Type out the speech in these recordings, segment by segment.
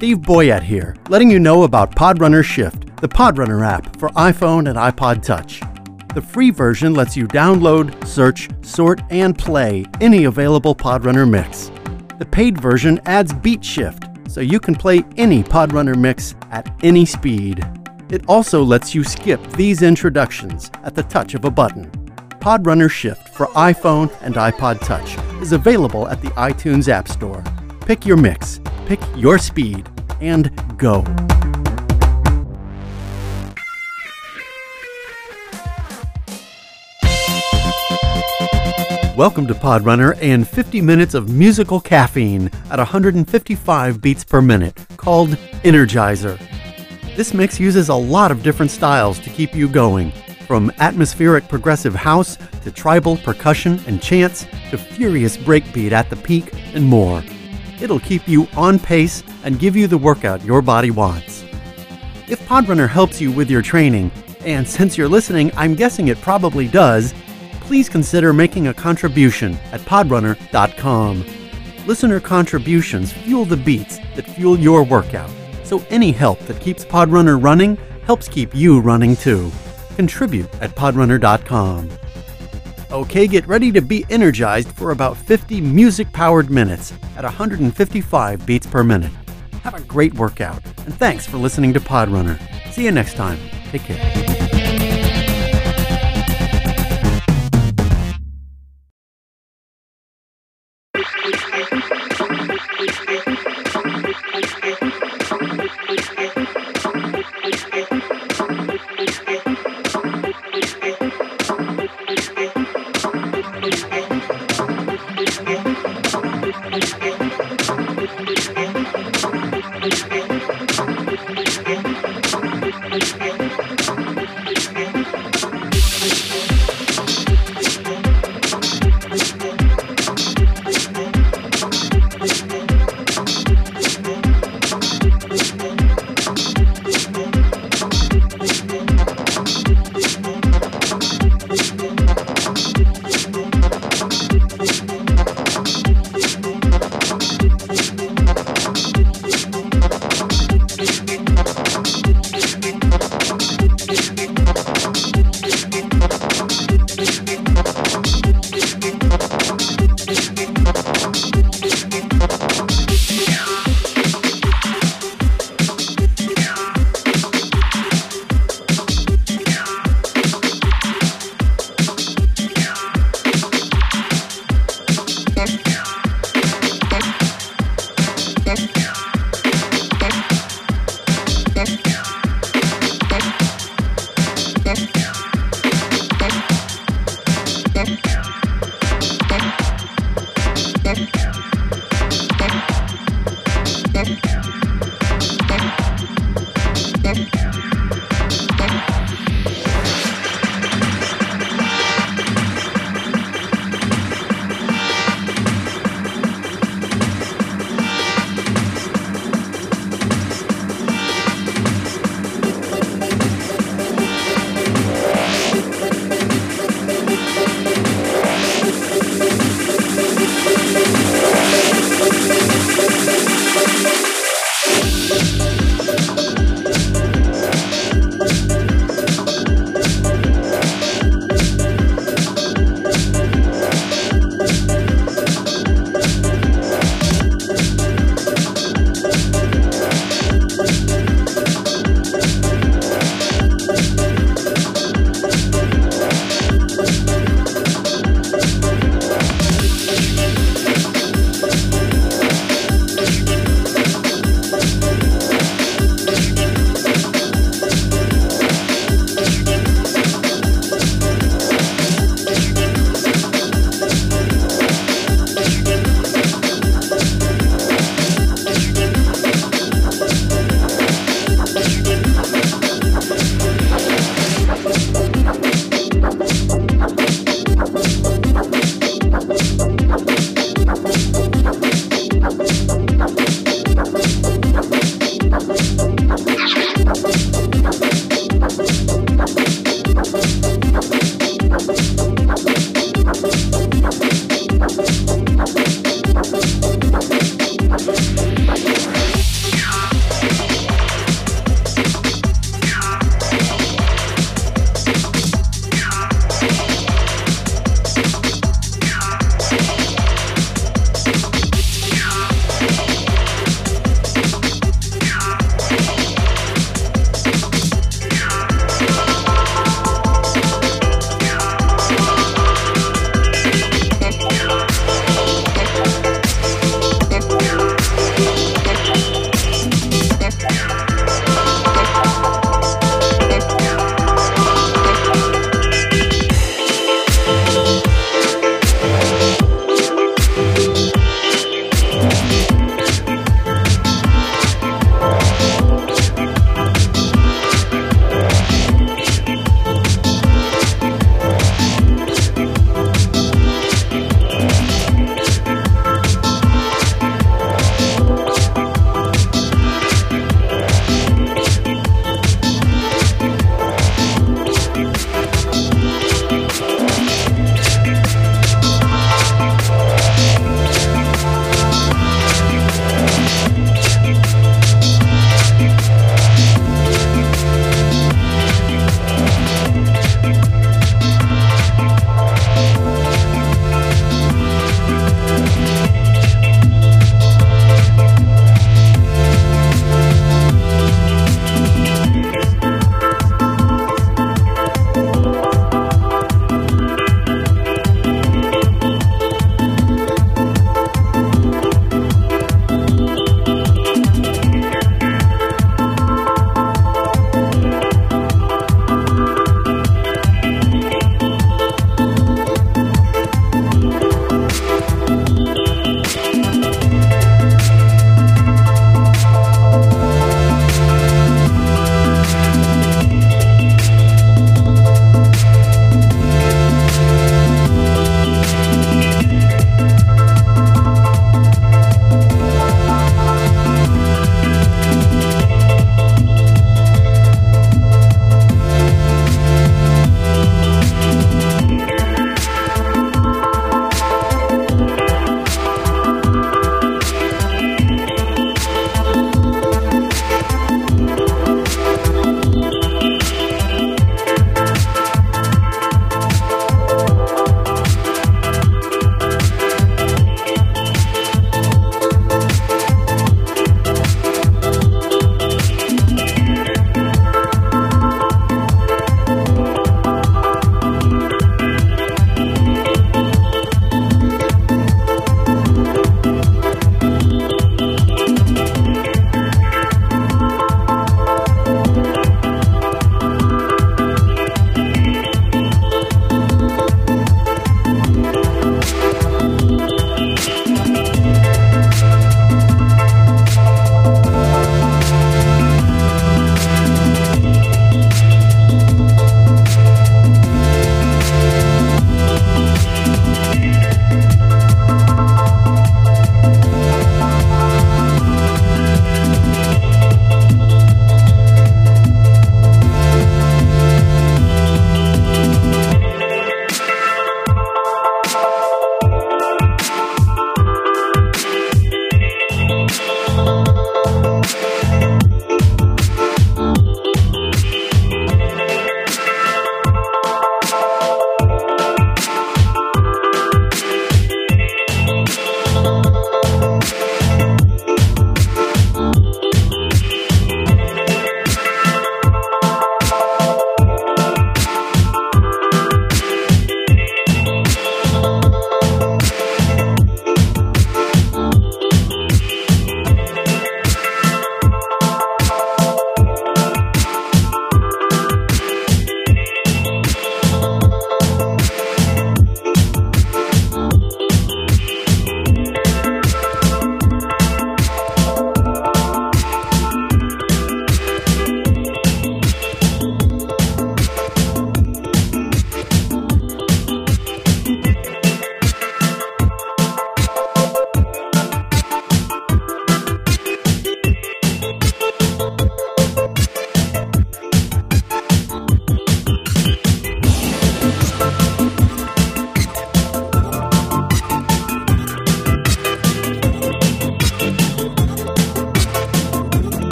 Steve Boyett here, letting you know about Podrunner Shift, the Podrunner app for iPhone and iPod Touch. The free version lets you download, search, sort, and play any available Podrunner mix. The paid version adds beat shift, so you can play any Podrunner mix at any speed. It also lets you skip these introductions at the touch of a button. Podrunner Shift for iPhone and iPod Touch is available at the iTunes App Store. Pick your mix, pick your speed, and go. Welcome to Podrunner and 50 minutes of musical caffeine at 155 beats per minute, called Energizer. This mix uses a lot of different styles to keep you going, from atmospheric progressive house to tribal percussion and chants to furious breakbeat at the peak and more. It'll keep you on pace and give you the workout your body wants. If Podrunner helps you with your training, and since you're listening, I'm guessing it probably does, please consider making a contribution at podrunner.com. Listener contributions fuel the beats that fuel your workout, so any help that keeps Podrunner running helps keep you running too. Contribute at podrunner.com. Okay, get ready to be energized for about 50 music powered minutes at 155 beats per minute. Have a great workout, and thanks for listening to Podrunner. See you next time. Take care.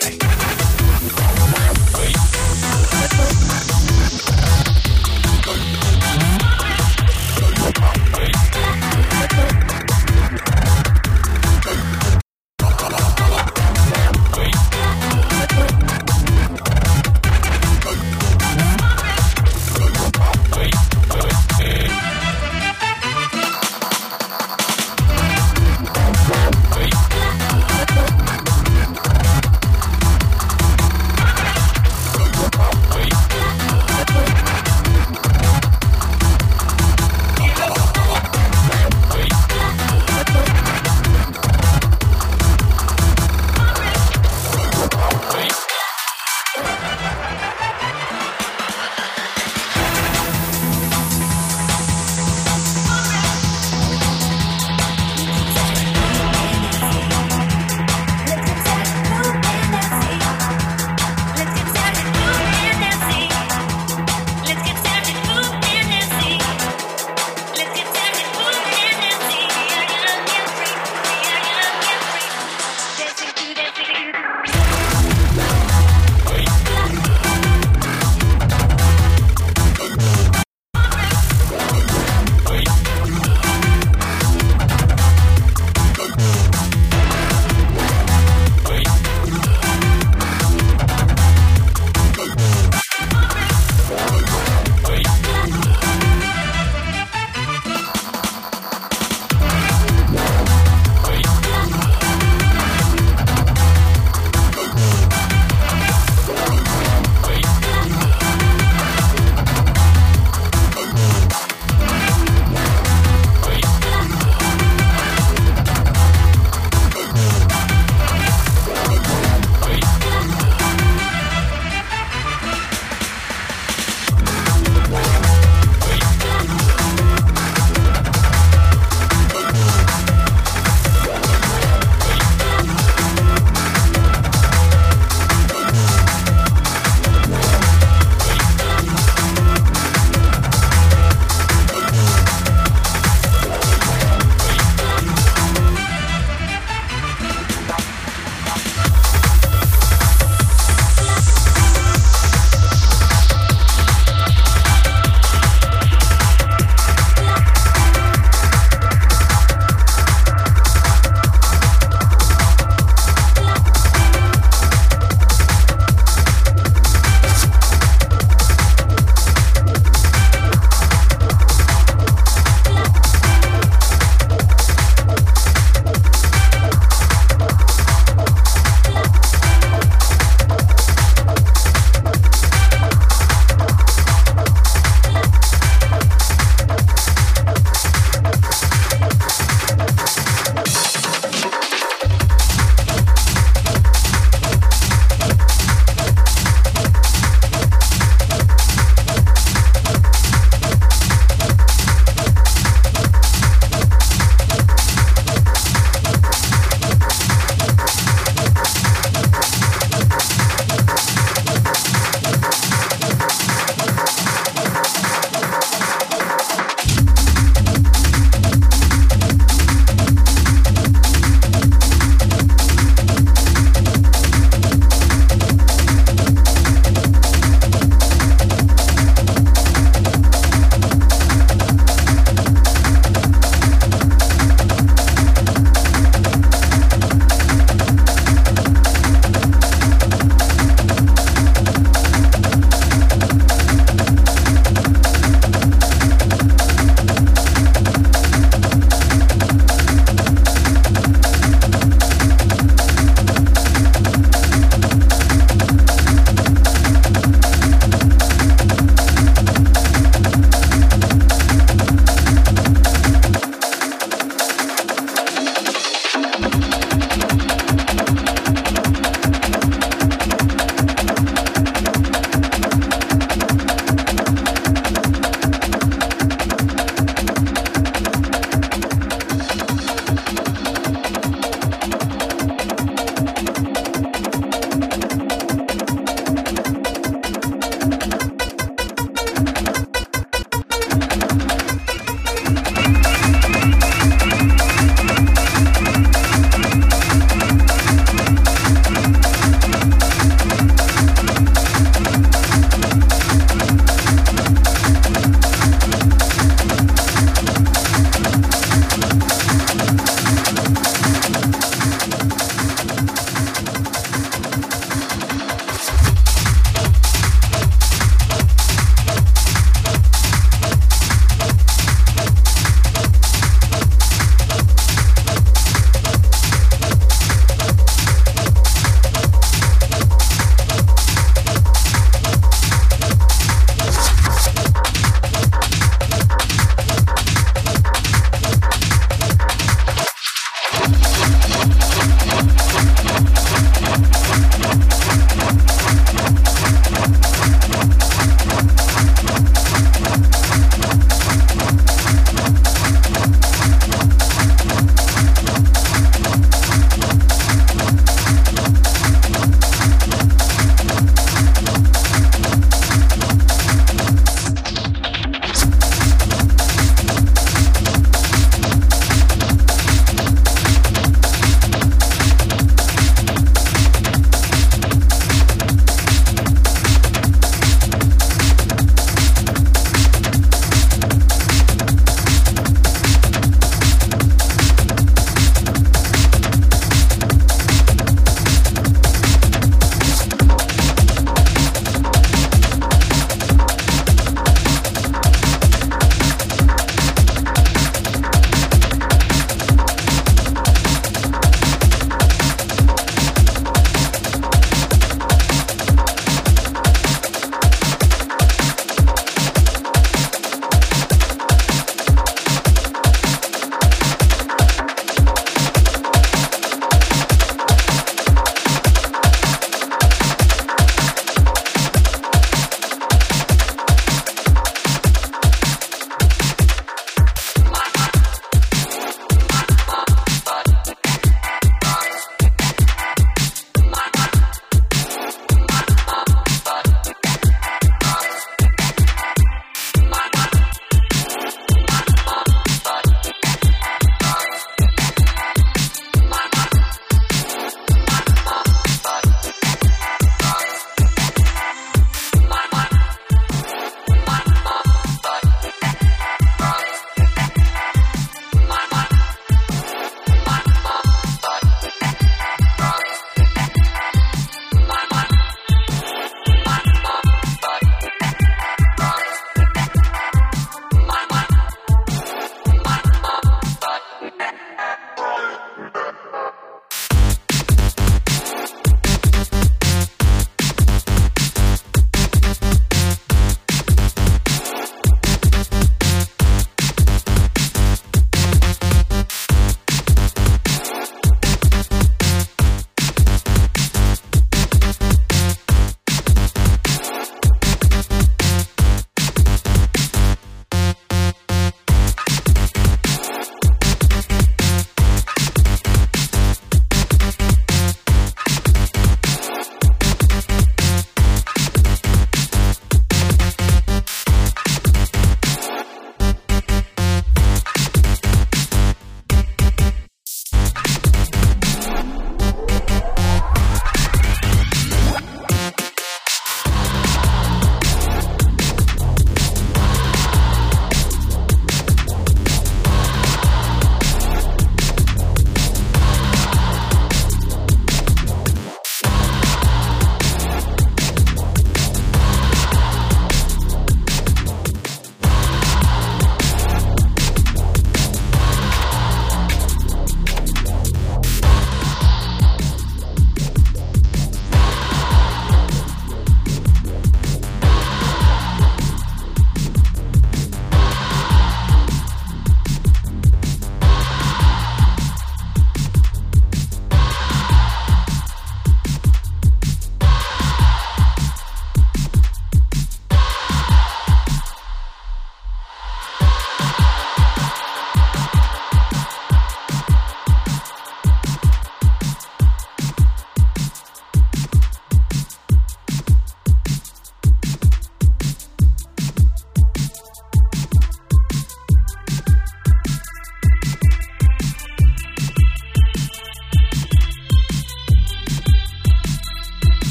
Hey.